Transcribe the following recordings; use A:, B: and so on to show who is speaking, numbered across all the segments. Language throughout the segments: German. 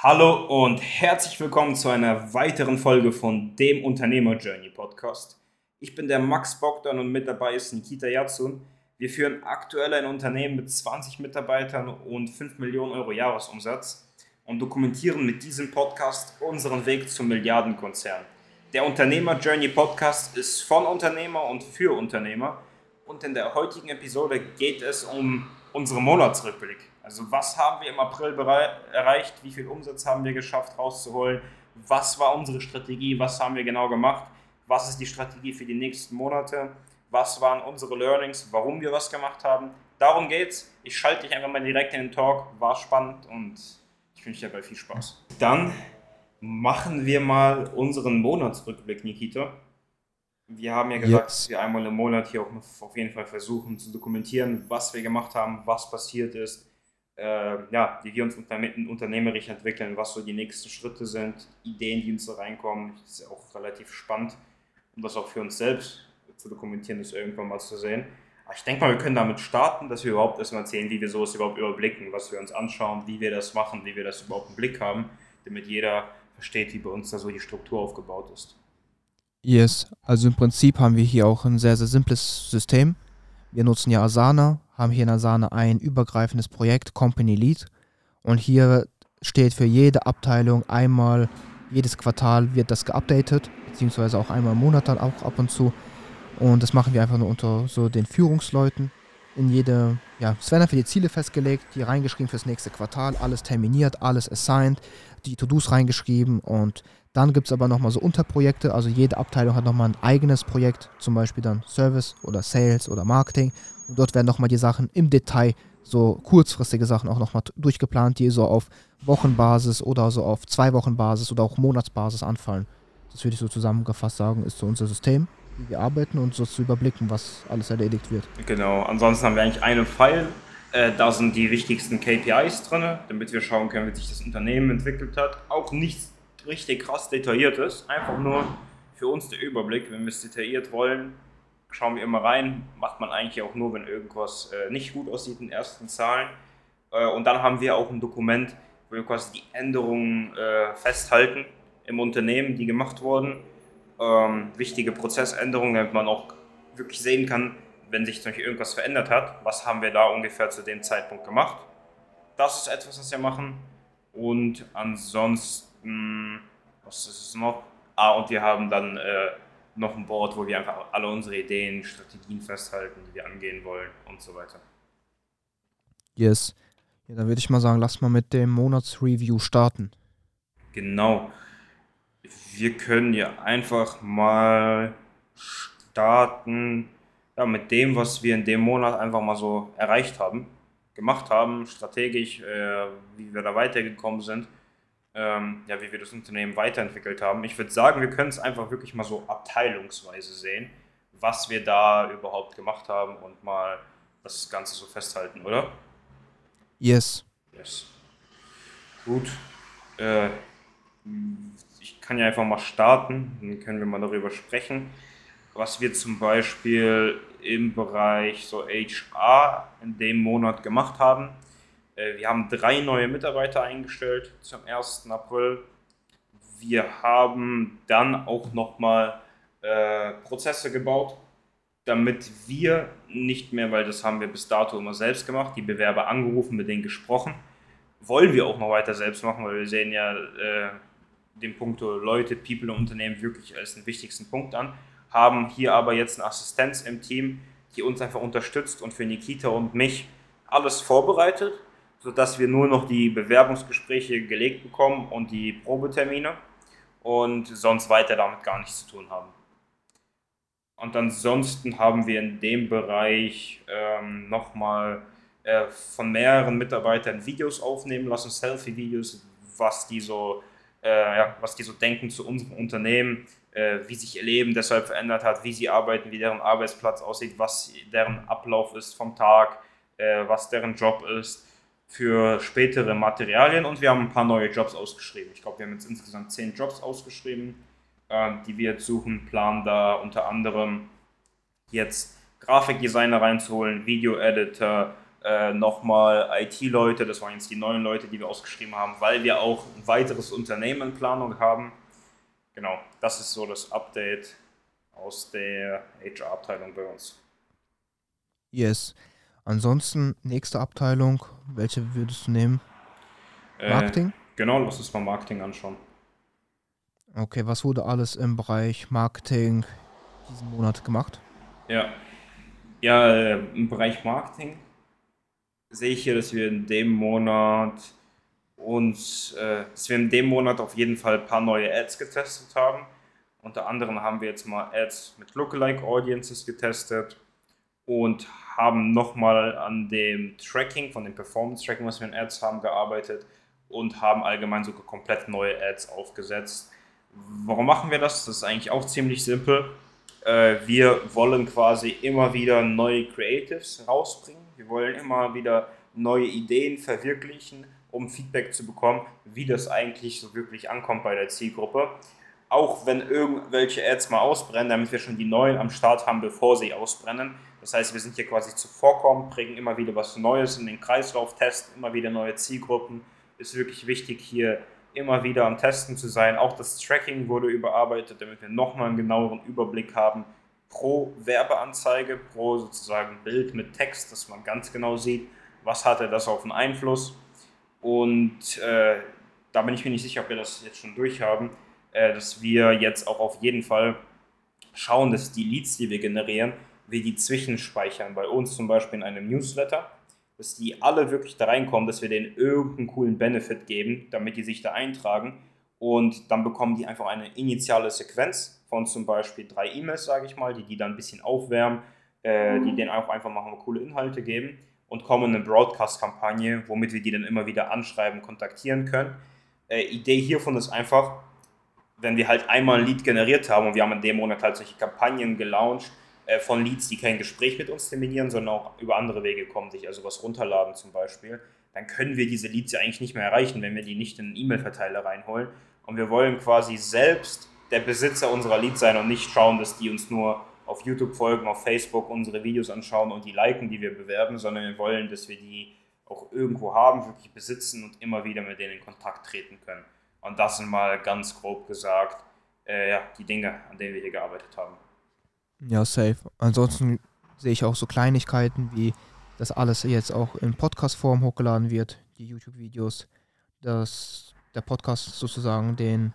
A: Hallo und herzlich willkommen zu einer weiteren Folge von dem Unternehmer Journey Podcast. Ich bin der Max Bogdan und mit dabei ist Nikita Yatsun. Wir führen aktuell ein Unternehmen mit 20 Mitarbeitern und 5 Millionen Euro Jahresumsatz und dokumentieren mit diesem Podcast unseren Weg zum Milliardenkonzern. Der Unternehmer Journey Podcast ist von Unternehmer und für Unternehmer und in der heutigen Episode geht es um unsere Monatsrückblick. Also was haben wir im April erreicht, wie viel Umsatz haben wir geschafft rauszuholen, was war unsere Strategie, was haben wir genau gemacht, was ist die Strategie für die nächsten Monate, was waren unsere Learnings, warum wir was gemacht haben. Darum geht's. Ich schalte dich einfach mal direkt in den Talk, war spannend und ich wünsche dir dabei viel Spaß. Dann machen wir mal unseren Monatsrückblick, Nikita. Wir haben ja gesagt, yes. dass wir einmal im Monat hier auch auf jeden Fall versuchen zu dokumentieren, was wir gemacht haben, was passiert ist, ja, wie wir uns unternehmerisch entwickeln, was so die nächsten Schritte sind, Ideen, die uns da reinkommen. Das ist ja auch relativ spannend, um das auch für uns selbst zu dokumentieren, das irgendwann mal zu sehen. Aber ich denke mal, wir können damit starten, dass wir überhaupt erstmal erzählen, wie wir sowas überhaupt überblicken, was wir uns anschauen, wie wir das machen, wie wir das überhaupt im Blick haben, damit jeder versteht, wie bei uns da so die Struktur aufgebaut ist.
B: Yes, also im Prinzip haben wir hier auch ein sehr, sehr simples System. Wir nutzen ja Asana, haben hier in Asana ein übergreifendes Projekt, Company Lead. Und hier steht für jede Abteilung einmal, jedes Quartal wird das geupdatet, beziehungsweise auch einmal im Monat dann auch ab und zu. Und das machen wir einfach nur unter so den Führungsleuten. In jede, ja, es werden einfach die Ziele festgelegt, die reingeschrieben fürs nächste Quartal, alles terminiert, alles assigned, die To-Dos reingeschrieben und dann gibt es aber nochmal so Unterprojekte, also jede Abteilung hat nochmal ein eigenes Projekt, zum Beispiel dann Service oder Sales oder Marketing und dort werden nochmal die Sachen im Detail, so kurzfristige Sachen auch nochmal durchgeplant, die so auf Wochenbasis oder so auf zwei Wochenbasis oder auch Monatsbasis anfallen. Das würde ich so zusammengefasst sagen, ist so unser System, wie wir arbeiten und so zu überblicken, was alles erledigt wird.
A: Genau, ansonsten haben wir eigentlich einen Pfeil, äh, da sind die wichtigsten KPIs drin, damit wir schauen können, wie sich das Unternehmen entwickelt hat. Auch nichts richtig krass detailliert ist, einfach nur für uns der Überblick. Wenn wir es detailliert wollen, schauen wir immer rein, macht man eigentlich auch nur, wenn irgendwas äh, nicht gut aussieht in ersten Zahlen. Äh, und dann haben wir auch ein Dokument, wo wir quasi die Änderungen äh, festhalten im Unternehmen, die gemacht wurden. Ähm, wichtige Prozessänderungen, damit man auch wirklich sehen kann, wenn sich zum Beispiel irgendwas verändert hat, was haben wir da ungefähr zu dem Zeitpunkt gemacht. Das ist etwas, was wir machen. Und ansonsten, was ist es noch? Ah, und wir haben dann äh, noch ein Board, wo wir einfach alle unsere Ideen, Strategien festhalten, die wir angehen wollen und so weiter.
B: Yes. Ja, dann würde ich mal sagen, lass mal mit dem Monatsreview starten.
A: Genau. Wir können ja einfach mal starten ja, mit dem, was wir in dem Monat einfach mal so erreicht haben, gemacht haben, strategisch, äh, wie wir da weitergekommen sind ähm, ja, wie wir das Unternehmen weiterentwickelt haben. Ich würde sagen, wir können es einfach wirklich mal so abteilungsweise sehen, was wir da überhaupt gemacht haben und mal das Ganze so festhalten, oder?
B: Yes.
A: Yes. Gut. Äh, ich kann ja einfach mal starten, dann können wir mal darüber sprechen, was wir zum Beispiel im Bereich so HR in dem Monat gemacht haben. Äh, wir haben drei neue Mitarbeiter eingestellt zum 1. April. Wir haben dann auch nochmal äh, Prozesse gebaut, damit wir nicht mehr, weil das haben wir bis dato immer selbst gemacht, die Bewerber angerufen, mit denen gesprochen. Wollen wir auch noch weiter selbst machen, weil wir sehen ja äh, den Punkt Leute, People und Unternehmen wirklich als den wichtigsten Punkt an. Haben hier aber jetzt eine Assistenz im Team, die uns einfach unterstützt und für Nikita und mich alles vorbereitet sodass wir nur noch die Bewerbungsgespräche gelegt bekommen und die Probetermine und sonst weiter damit gar nichts zu tun haben. Und ansonsten haben wir in dem Bereich ähm, nochmal äh, von mehreren Mitarbeitern Videos aufnehmen lassen, Selfie-Videos, was die so, äh, ja, was die so denken zu unserem Unternehmen, äh, wie sich ihr Leben deshalb verändert hat, wie sie arbeiten, wie deren Arbeitsplatz aussieht, was deren Ablauf ist vom Tag, äh, was deren Job ist für spätere Materialien und wir haben ein paar neue Jobs ausgeschrieben. Ich glaube, wir haben jetzt insgesamt zehn Jobs ausgeschrieben, äh, die wir jetzt suchen, planen da unter anderem jetzt Grafikdesigner reinzuholen, Video-Editor, äh, nochmal IT-Leute, das waren jetzt die neuen Leute, die wir ausgeschrieben haben, weil wir auch ein weiteres Unternehmen in Planung haben. Genau, das ist so das Update aus der HR-Abteilung bei uns.
B: Yes. Ansonsten, nächste Abteilung, welche würdest du nehmen?
A: Äh,
B: Marketing?
A: Genau, lass uns mal Marketing anschauen.
B: Okay, was wurde alles im Bereich Marketing diesen Monat gemacht?
A: Ja, ja äh, im Bereich Marketing sehe ich hier, dass wir in dem Monat uns, äh, dass wir in dem Monat auf jeden Fall ein paar neue Ads getestet haben. Unter anderem haben wir jetzt mal Ads mit Lookalike Audiences getestet und haben nochmal an dem Tracking, von dem Performance Tracking, was wir in Ads haben, gearbeitet und haben allgemein sogar komplett neue Ads aufgesetzt. Warum machen wir das? Das ist eigentlich auch ziemlich simpel. Äh, wir wollen quasi immer wieder neue Creatives rausbringen. Wir wollen immer wieder neue Ideen verwirklichen, um Feedback zu bekommen, wie das eigentlich so wirklich ankommt bei der Zielgruppe. Auch wenn irgendwelche Ads mal ausbrennen, damit wir schon die neuen am Start haben, bevor sie ausbrennen. Das heißt, wir sind hier quasi zuvorkommen, bringen immer wieder was Neues in den Kreislauf, testen immer wieder neue Zielgruppen. Ist wirklich wichtig, hier immer wieder am Testen zu sein. Auch das Tracking wurde überarbeitet, damit wir nochmal einen genaueren Überblick haben pro Werbeanzeige, pro sozusagen Bild mit Text, dass man ganz genau sieht, was hatte das auf einen Einfluss. Und äh, da bin ich mir nicht sicher, ob wir das jetzt schon durchhaben, äh, dass wir jetzt auch auf jeden Fall schauen, dass die Leads, die wir generieren, wir die zwischenspeichern. Bei uns zum Beispiel in einem Newsletter dass die alle wirklich da reinkommen, dass wir denen irgendeinen coolen Benefit geben, damit die sich da eintragen. Und dann bekommen die einfach eine initiale Sequenz von zum Beispiel drei E-Mails, sage ich mal, die die dann ein bisschen aufwärmen, äh, die denen auch einfach mal coole Inhalte geben und kommen in eine Broadcast-Kampagne, womit wir die dann immer wieder anschreiben, kontaktieren können. Äh, Idee hiervon ist einfach, wenn wir halt einmal ein Lead generiert haben und wir haben in dem Monat halt solche Kampagnen gelauncht, äh, von Leads, die kein Gespräch mit uns terminieren, sondern auch über andere Wege kommen, sich also was runterladen zum Beispiel, dann können wir diese Leads ja eigentlich nicht mehr erreichen, wenn wir die nicht in einen E-Mail-Verteiler reinholen. Und wir wollen quasi selbst der Besitzer unserer Leads sein und nicht schauen, dass die uns nur auf YouTube folgen, auf Facebook unsere Videos anschauen und die liken, die wir bewerben, sondern wir wollen, dass wir die auch irgendwo haben, wirklich besitzen und immer wieder mit denen in Kontakt treten können. Und das sind mal ganz grob gesagt äh, ja, die Dinge, an denen wir hier gearbeitet haben.
B: Ja, safe. Ansonsten sehe ich auch so Kleinigkeiten wie, dass alles jetzt auch in Podcast-Form hochgeladen wird, die YouTube-Videos, dass der Podcast sozusagen, den,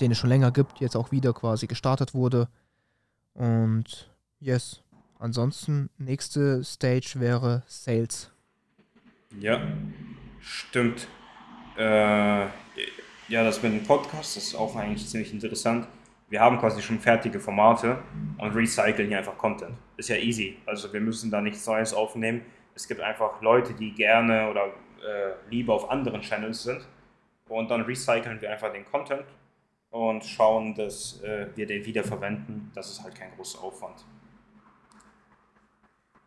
B: den es schon länger gibt, jetzt auch wieder quasi gestartet wurde. Und yes. Ansonsten, nächste Stage wäre Sales.
A: Ja, stimmt. Äh, ja, das mit dem Podcast ist auch eigentlich ziemlich interessant wir haben quasi schon fertige Formate und recyceln hier einfach Content. Ist ja easy. Also wir müssen da nichts Neues aufnehmen. Es gibt einfach Leute, die gerne oder äh, lieber auf anderen Channels sind. Und dann recyceln wir einfach den Content und schauen, dass äh, wir den wiederverwenden. Das ist halt kein großer Aufwand.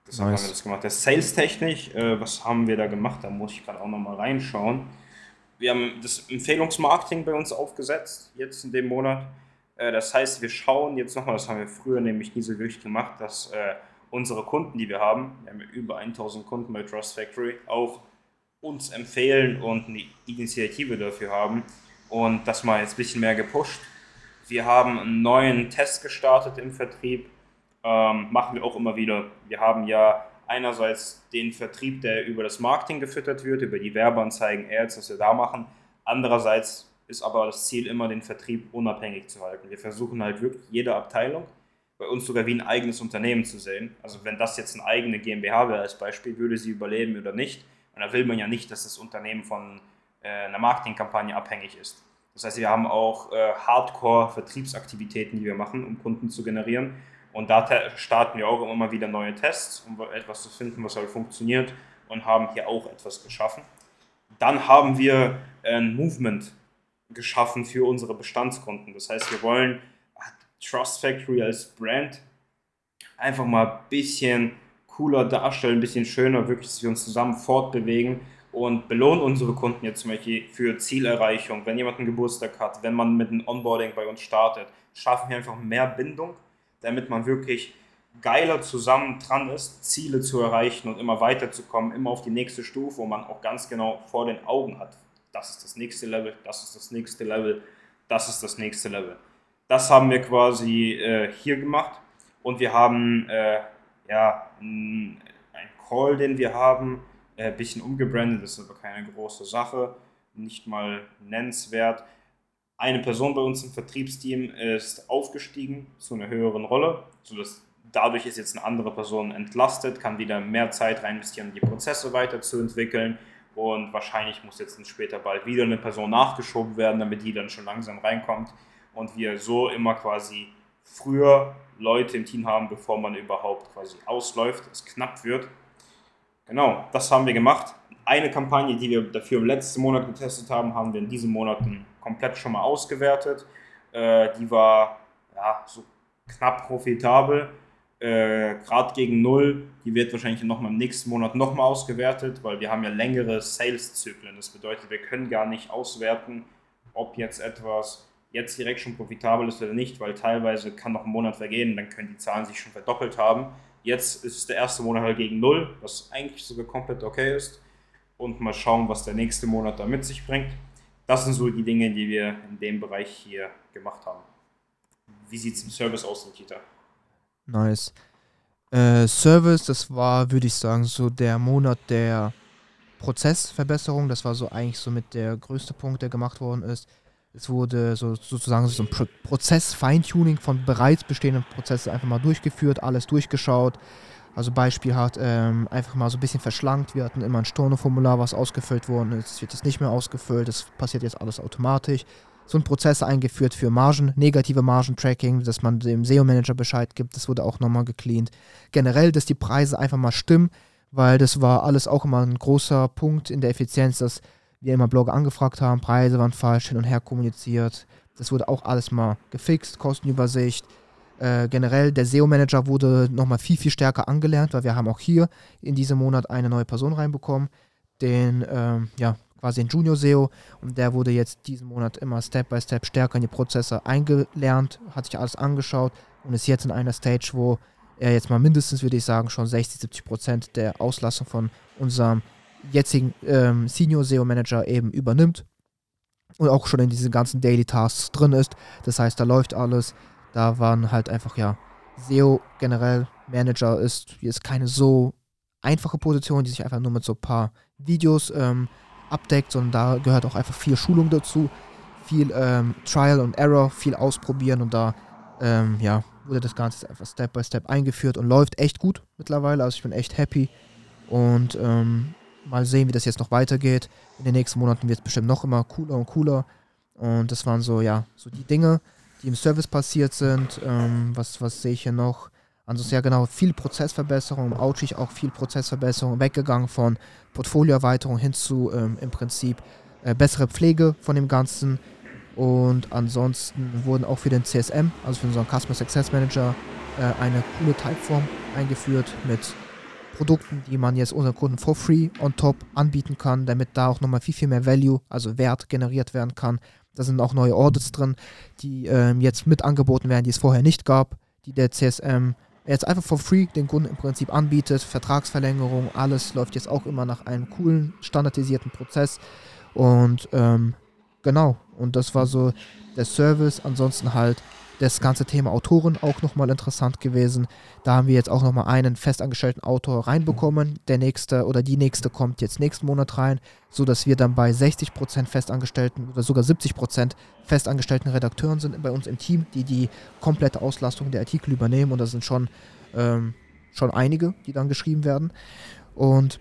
A: Deshalb nice. haben wir das gemacht. Das Sales-technisch, äh, was haben wir da gemacht? Da muss ich gerade auch nochmal reinschauen. Wir haben das Empfehlungsmarketing bei uns aufgesetzt, jetzt in dem Monat. Äh, das heißt, wir schauen jetzt nochmal, das haben wir früher nämlich nie so wirklich gemacht, dass äh, unsere Kunden, die wir haben, wir haben über 1000 Kunden bei Trust Factory, auch uns empfehlen und eine Initiative dafür haben und das mal jetzt ein bisschen mehr gepusht. Wir haben einen neuen Test gestartet im Vertrieb, ähm, machen wir auch immer wieder. Wir haben ja einerseits den Vertrieb, der über das Marketing gefüttert wird, über die Werbeanzeigen, Ads, was wir da machen. Andererseits ist aber das Ziel immer, den Vertrieb unabhängig zu halten. Wir versuchen halt wirklich jede Abteilung bei uns sogar wie ein eigenes Unternehmen zu sehen. Also wenn das jetzt eine eigene GmbH wäre als Beispiel, würde sie überleben oder nicht. Und da will man ja nicht, dass das Unternehmen von äh, einer Marketingkampagne abhängig ist. Das heißt, wir haben auch äh, Hardcore-Vertriebsaktivitäten, die wir machen, um Kunden zu generieren. Und da starten wir auch immer wieder neue Tests, um etwas zu finden, was halt funktioniert und haben hier auch etwas geschaffen. Dann haben wir ein Movement geschaffen für unsere Bestandskunden. Das heißt, wir wollen Trust Factory als Brand einfach mal ein bisschen cooler darstellen, ein bisschen schöner, wirklich, dass wir uns zusammen fortbewegen und belohnen unsere Kunden jetzt zum Beispiel für Zielerreichung, wenn jemand einen Geburtstag hat, wenn man mit einem Onboarding bei uns startet, schaffen wir einfach mehr Bindung, damit man wirklich geiler zusammen dran ist, Ziele zu erreichen und immer weiterzukommen, immer auf die nächste Stufe, wo man auch ganz genau vor den Augen hat. Das ist das nächste Level, das ist das nächste Level, das ist das nächste Level. Das haben wir quasi äh, hier gemacht und wir haben äh, ja, ein Call, den wir haben, ein äh, bisschen umgebrandet, ist aber keine große Sache, nicht mal nennenswert. Eine Person bei uns im Vertriebsteam ist aufgestiegen zu einer höheren Rolle, sodass dadurch ist jetzt eine andere Person entlastet, kann wieder mehr Zeit rein investieren, die Prozesse weiterzuentwickeln und wahrscheinlich muss jetzt später bald wieder eine Person nachgeschoben werden, damit die dann schon langsam reinkommt und wir so immer quasi früher Leute im Team haben, bevor man überhaupt quasi ausläuft, es knapp wird. Genau, das haben wir gemacht. Eine Kampagne, die wir dafür im letzten Monat getestet haben, haben wir in diesen Monaten komplett schon mal ausgewertet. Äh, die war ja, so knapp profitabel äh, Grad gegen Null, die wird wahrscheinlich nochmal im nächsten Monat nochmal ausgewertet, weil wir haben ja längere Sales-Zyklen. Das bedeutet, wir können gar nicht auswerten, ob jetzt etwas jetzt direkt schon profitabel ist oder nicht, weil teilweise kann noch ein Monat vergehen, dann können die Zahlen sich schon verdoppelt haben. Jetzt ist der erste Monat halt gegen Null, was eigentlich sogar komplett okay ist. Und mal schauen, was der nächste Monat da mit sich bringt. Das sind so die Dinge, die wir in dem Bereich hier gemacht haben. Wie sieht es im Service aus, Nikita?
B: Nice. Äh, Service, das war, würde ich sagen, so der Monat der Prozessverbesserung. Das war so eigentlich so mit der größte Punkt, der gemacht worden ist. Es wurde so, sozusagen so ein Pro Prozess-Feintuning von bereits bestehenden Prozessen einfach mal durchgeführt, alles durchgeschaut. Also Beispiel hat ähm, einfach mal so ein bisschen verschlankt. Wir hatten immer ein Storno-Formular, was ausgefüllt worden ist. Jetzt wird es nicht mehr ausgefüllt. Das passiert jetzt alles automatisch so ein Prozess eingeführt für Margen, negative Margentracking, dass man dem SEO-Manager Bescheid gibt. Das wurde auch nochmal gecleant. Generell, dass die Preise einfach mal stimmen, weil das war alles auch immer ein großer Punkt in der Effizienz, dass wir immer Blogger angefragt haben, Preise waren falsch hin und her kommuniziert. Das wurde auch alles mal gefixt, Kostenübersicht. Äh, generell, der SEO-Manager wurde nochmal viel, viel stärker angelernt, weil wir haben auch hier in diesem Monat eine neue Person reinbekommen, den ähm, ja, quasi ein Junior SEO und der wurde jetzt diesen Monat immer Step by Step stärker in die Prozesse eingelernt, hat sich alles angeschaut und ist jetzt in einer Stage, wo er jetzt mal mindestens, würde ich sagen, schon 60, 70 Prozent der Auslastung von unserem jetzigen ähm, Senior SEO Manager eben übernimmt und auch schon in diesen ganzen Daily Tasks drin ist. Das heißt, da läuft alles. Da waren halt einfach, ja, SEO generell Manager ist, ist keine so einfache Position, die sich einfach nur mit so ein paar Videos ähm, abdeckt, sondern da gehört auch einfach viel Schulung dazu, viel ähm, Trial und Error, viel ausprobieren und da ähm, ja, wurde das Ganze einfach Step by Step eingeführt und läuft echt gut mittlerweile. Also ich bin echt happy und ähm, mal sehen, wie das jetzt noch weitergeht. In den nächsten Monaten wird es bestimmt noch immer cooler und cooler. Und das waren so, ja, so die Dinge, die im Service passiert sind. Ähm, was, was sehe ich hier noch? Ansonsten ja genau, viel Prozessverbesserung, im auch viel Prozessverbesserung, weggegangen von Portfolioerweiterung hin zu ähm, im Prinzip äh, bessere Pflege von dem Ganzen. Und ansonsten wurden auch für den CSM, also für unseren Customer Success Manager, äh, eine coole Typeform eingeführt mit Produkten, die man jetzt unseren Kunden for free on top anbieten kann, damit da auch nochmal viel, viel mehr Value, also Wert generiert werden kann. Da sind auch neue Audits drin, die ähm, jetzt mit angeboten werden, die es vorher nicht gab, die der CSM jetzt einfach for free den Kunden im Prinzip anbietet. Vertragsverlängerung, alles läuft jetzt auch immer nach einem coolen, standardisierten Prozess. Und ähm, genau, und das war so der Service. Ansonsten halt das ganze Thema Autoren auch nochmal interessant gewesen. Da haben wir jetzt auch nochmal einen festangestellten Autor reinbekommen. Der nächste oder die nächste kommt jetzt nächsten Monat rein, sodass wir dann bei 60% festangestellten oder sogar 70% festangestellten Redakteuren sind bei uns im Team, die die komplette Auslastung der Artikel übernehmen. Und das sind schon, ähm, schon einige, die dann geschrieben werden. Und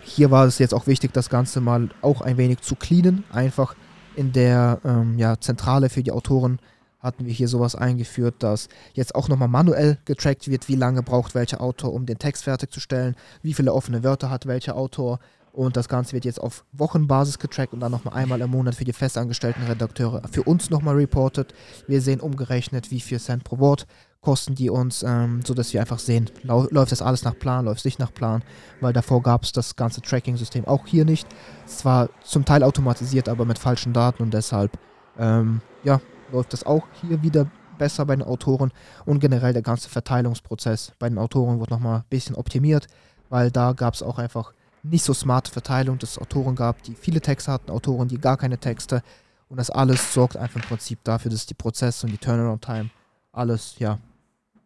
B: hier war es jetzt auch wichtig, das Ganze mal auch ein wenig zu cleanen, einfach in der ähm, ja, Zentrale für die Autoren hatten wir hier sowas eingeführt, dass jetzt auch nochmal manuell getrackt wird, wie lange braucht welcher Autor, um den Text fertigzustellen, wie viele offene Wörter hat welcher Autor. Und das Ganze wird jetzt auf Wochenbasis getrackt und dann nochmal einmal im Monat für die festangestellten Redakteure für uns nochmal reportet. Wir sehen umgerechnet, wie viel Cent pro Wort kosten die uns, ähm, sodass wir einfach sehen, läuft das alles nach Plan, läuft es nicht nach Plan, weil davor gab es das ganze Tracking-System auch hier nicht. Es war zum Teil automatisiert, aber mit falschen Daten und deshalb, ähm, ja, läuft das auch hier wieder besser bei den Autoren und generell der ganze Verteilungsprozess bei den Autoren wird nochmal ein bisschen optimiert, weil da gab es auch einfach nicht so smarte Verteilung, dass es Autoren gab, die viele Texte hatten, Autoren, die gar keine Texte und das alles sorgt einfach im Prinzip dafür, dass die Prozesse und die Turnaround-Time alles, ja,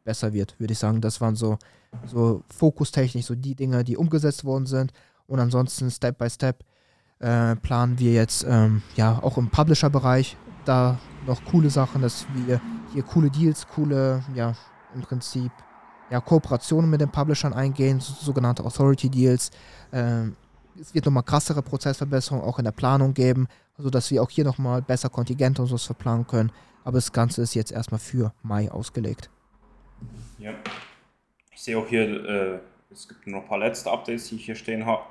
B: besser wird, würde ich sagen. Das waren so, so fokustechnisch so die Dinge, die umgesetzt worden sind und ansonsten Step by Step äh, planen wir jetzt ähm, ja auch im Publisher-Bereich da noch coole Sachen, dass wir hier coole Deals, coole, ja, im Prinzip ja, Kooperationen mit den Publishern eingehen, sogenannte Authority Deals. Ähm, es wird nochmal krassere Prozessverbesserungen auch in der Planung geben, sodass wir auch hier nochmal besser Kontingente und sowas verplanen können. Aber das Ganze ist jetzt erstmal für Mai ausgelegt.
A: Ja. Ich sehe auch hier, äh, es gibt noch ein paar letzte Updates, die ich hier stehen habe.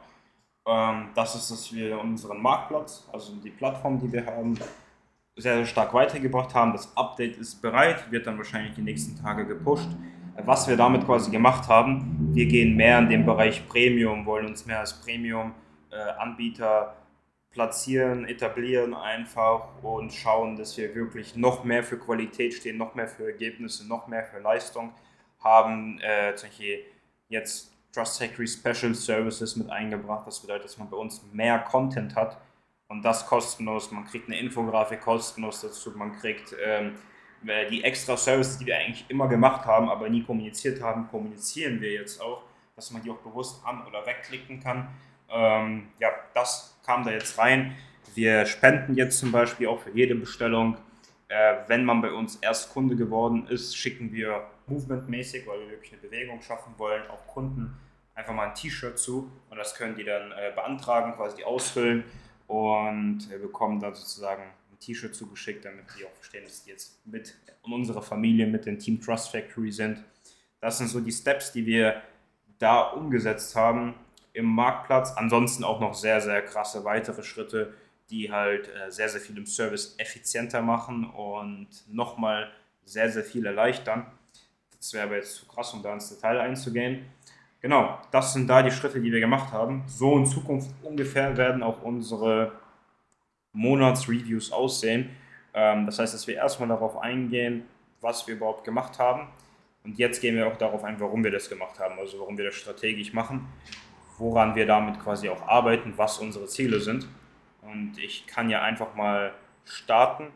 A: Ähm, das ist, dass wir unseren Marktplatz, also die Plattform, die wir haben, sehr, stark weitergebracht haben. Das Update ist bereit, wird dann wahrscheinlich die nächsten Tage gepusht. Was wir damit quasi gemacht haben, wir gehen mehr in den Bereich Premium, wollen uns mehr als Premium-Anbieter platzieren, etablieren einfach und schauen, dass wir wirklich noch mehr für Qualität stehen, noch mehr für Ergebnisse, noch mehr für Leistung haben. Äh, zum Beispiel jetzt Trust Factory Special Services mit eingebracht. Das bedeutet, dass man bei uns mehr Content hat und das kostenlos. Man kriegt eine Infografik kostenlos dazu. Man kriegt ähm, die extra Services, die wir eigentlich immer gemacht haben, aber nie kommuniziert haben, kommunizieren wir jetzt auch, dass man die auch bewusst an- oder wegklicken kann. Ähm, ja, das kam da jetzt rein. Wir spenden jetzt zum Beispiel auch für jede Bestellung. Äh, wenn man bei uns erst Kunde geworden ist, schicken wir movementmäßig, weil wir wirklich eine Bewegung schaffen wollen, auch Kunden einfach mal ein T-Shirt zu und das können die dann äh, beantragen, quasi ausfüllen und bekommen dann sozusagen ein T-Shirt zugeschickt, damit die auch verstehen, dass die jetzt mit in unserer Familie, mit dem Team Trust Factory sind. Das sind so die Steps, die wir da umgesetzt haben im Marktplatz. Ansonsten auch noch sehr, sehr krasse weitere Schritte, die halt äh, sehr, sehr viel im Service effizienter machen und nochmal sehr, sehr viel erleichtern. Das wäre aber jetzt zu krass, um da ins Detail einzugehen. Genau, das sind da die Schritte, die wir gemacht haben. So in Zukunft ungefähr werden auch unsere Monatsreviews aussehen. Ähm, das heißt, dass wir erstmal darauf eingehen, was wir überhaupt gemacht haben. Und jetzt gehen wir auch darauf ein, warum wir das gemacht haben, also warum wir das strategisch machen, woran wir damit quasi auch arbeiten, was unsere Ziele sind. Und ich kann ja einfach mal starten,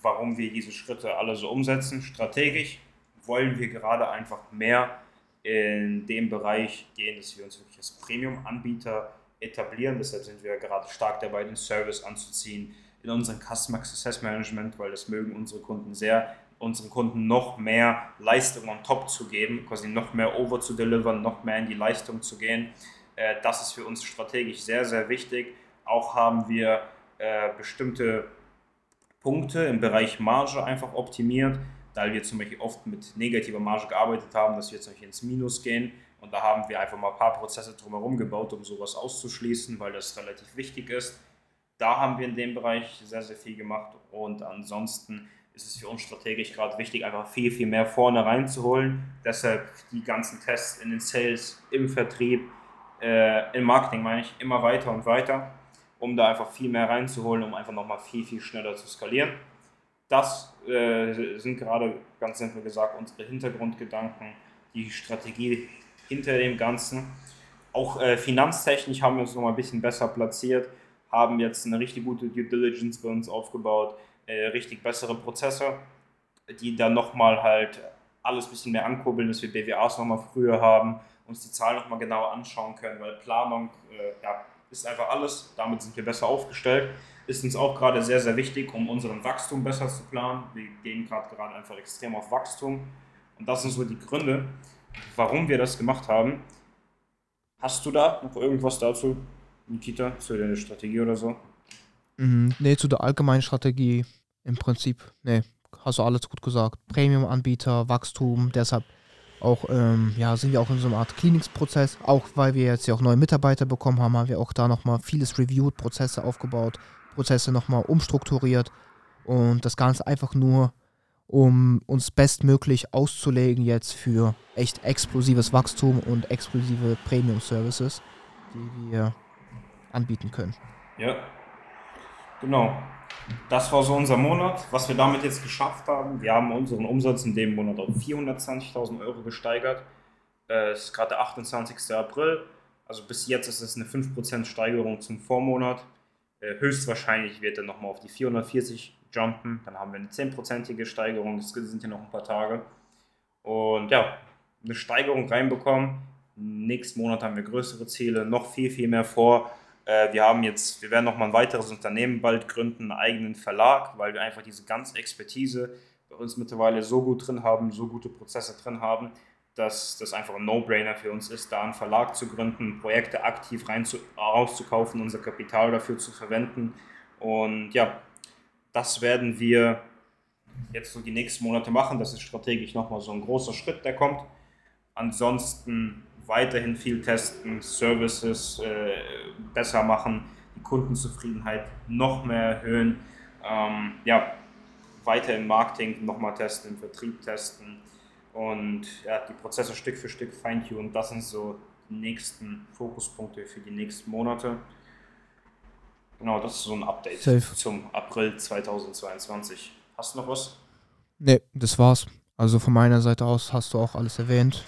A: warum wir diese Schritte alle so umsetzen. Strategisch wollen wir gerade einfach mehr in dem Bereich gehen, dass wir uns wirklich als Premium-Anbieter etablieren. Deshalb sind wir gerade stark dabei, den Service anzuziehen in unserem Customer Success Management, weil das mögen unsere Kunden sehr, unseren Kunden noch mehr Leistung on top zu geben, quasi noch mehr over zu delivern, noch mehr in die Leistung zu gehen. Äh, das ist für uns strategisch sehr, sehr wichtig. Auch haben wir äh, bestimmte Punkte im Bereich Marge einfach optimiert, da wir zum Beispiel oft mit negativer Marge gearbeitet haben, dass wir zum Beispiel ins Minus gehen. Und da haben wir einfach mal ein paar Prozesse drumherum gebaut, um sowas auszuschließen, weil das relativ wichtig ist. Da haben wir in dem Bereich sehr, sehr viel gemacht. Und ansonsten ist es für uns strategisch gerade wichtig, einfach viel, viel mehr vorne reinzuholen. Deshalb die ganzen Tests in den Sales, im Vertrieb, äh, im Marketing meine ich, immer weiter und weiter, um da einfach viel mehr reinzuholen, um einfach nochmal viel, viel schneller zu skalieren. Das äh, sind gerade ganz simpel gesagt unsere Hintergrundgedanken, die Strategie hinter dem Ganzen. Auch äh, finanztechnisch haben wir uns nochmal ein bisschen besser platziert, haben jetzt eine richtig gute Due Diligence bei uns aufgebaut, äh, richtig bessere Prozesse, die dann nochmal halt alles ein bisschen mehr ankurbeln, dass wir BWAs nochmal früher haben, uns die Zahlen nochmal genauer anschauen können, weil Planung äh, ja, ist einfach alles, damit sind wir besser aufgestellt. Ist uns auch gerade sehr, sehr wichtig, um unseren Wachstum besser zu planen. Wir gehen gerade gerade einfach extrem auf Wachstum und das sind so die Gründe, warum wir das gemacht haben. Hast du da noch irgendwas dazu, Nikita, zu der Strategie oder so?
B: Mhm, nee, zu der allgemeinen Strategie im Prinzip, nee, hast du alles gut gesagt. Premium-Anbieter, Wachstum, deshalb auch, ähm, ja, sind wir auch in so einer Art Klinikprozess. Auch weil wir jetzt ja auch neue Mitarbeiter bekommen haben, haben wir auch da nochmal vieles reviewed, Prozesse aufgebaut, Prozesse nochmal umstrukturiert und das Ganze einfach nur, um uns bestmöglich auszulegen jetzt für echt explosives Wachstum und exklusive Premium-Services, die wir anbieten können.
A: Ja. Genau. Das war so unser Monat. Was wir damit jetzt geschafft haben, wir haben unseren Umsatz in dem Monat auf 420.000 Euro gesteigert. Äh, es ist gerade der 28. April. Also bis jetzt ist es eine 5% Steigerung zum Vormonat. Äh, höchstwahrscheinlich wird er nochmal auf die 440 jumpen. Dann haben wir eine 10%ige Steigerung. Das sind ja noch ein paar Tage. Und ja, eine Steigerung reinbekommen. Nächsten Monat haben wir größere Ziele, noch viel, viel mehr vor. Äh, wir haben jetzt, wir werden noch mal ein weiteres Unternehmen bald gründen, einen eigenen Verlag, weil wir einfach diese ganze Expertise bei uns mittlerweile so gut drin haben, so gute Prozesse drin haben, dass das einfach ein No-Brainer für uns ist, da einen Verlag zu gründen, Projekte aktiv rein zu, rauszukaufen, unser Kapital dafür zu verwenden. Und ja, das werden wir jetzt so die nächsten Monate machen. Das ist strategisch nochmal so ein großer Schritt, der kommt. Ansonsten weiterhin viel testen, Services äh, besser machen, die Kundenzufriedenheit noch mehr erhöhen. Ähm, ja, weiter im Marketing nochmal testen, im Vertrieb testen und ja, die Prozesse Stück für Stück feintunen. Das sind so die nächsten Fokuspunkte für die nächsten Monate. Genau, das ist so ein Update Safe. zum April 2022. Hast du noch was?
B: Nee, das war's. Also von meiner Seite aus hast du auch alles erwähnt.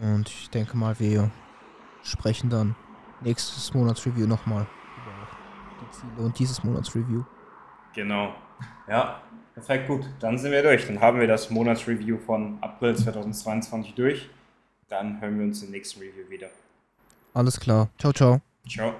B: Und ich denke mal, wir sprechen dann nächstes Monatsreview nochmal über die Ziele und dieses Monatsreview.
A: Genau. Ja, perfekt, gut. Dann sind wir durch. Dann haben wir das Monatsreview von April 2022 durch. Dann hören wir uns im nächsten Review wieder.
B: Alles klar. Ciao, ciao.
A: Ciao.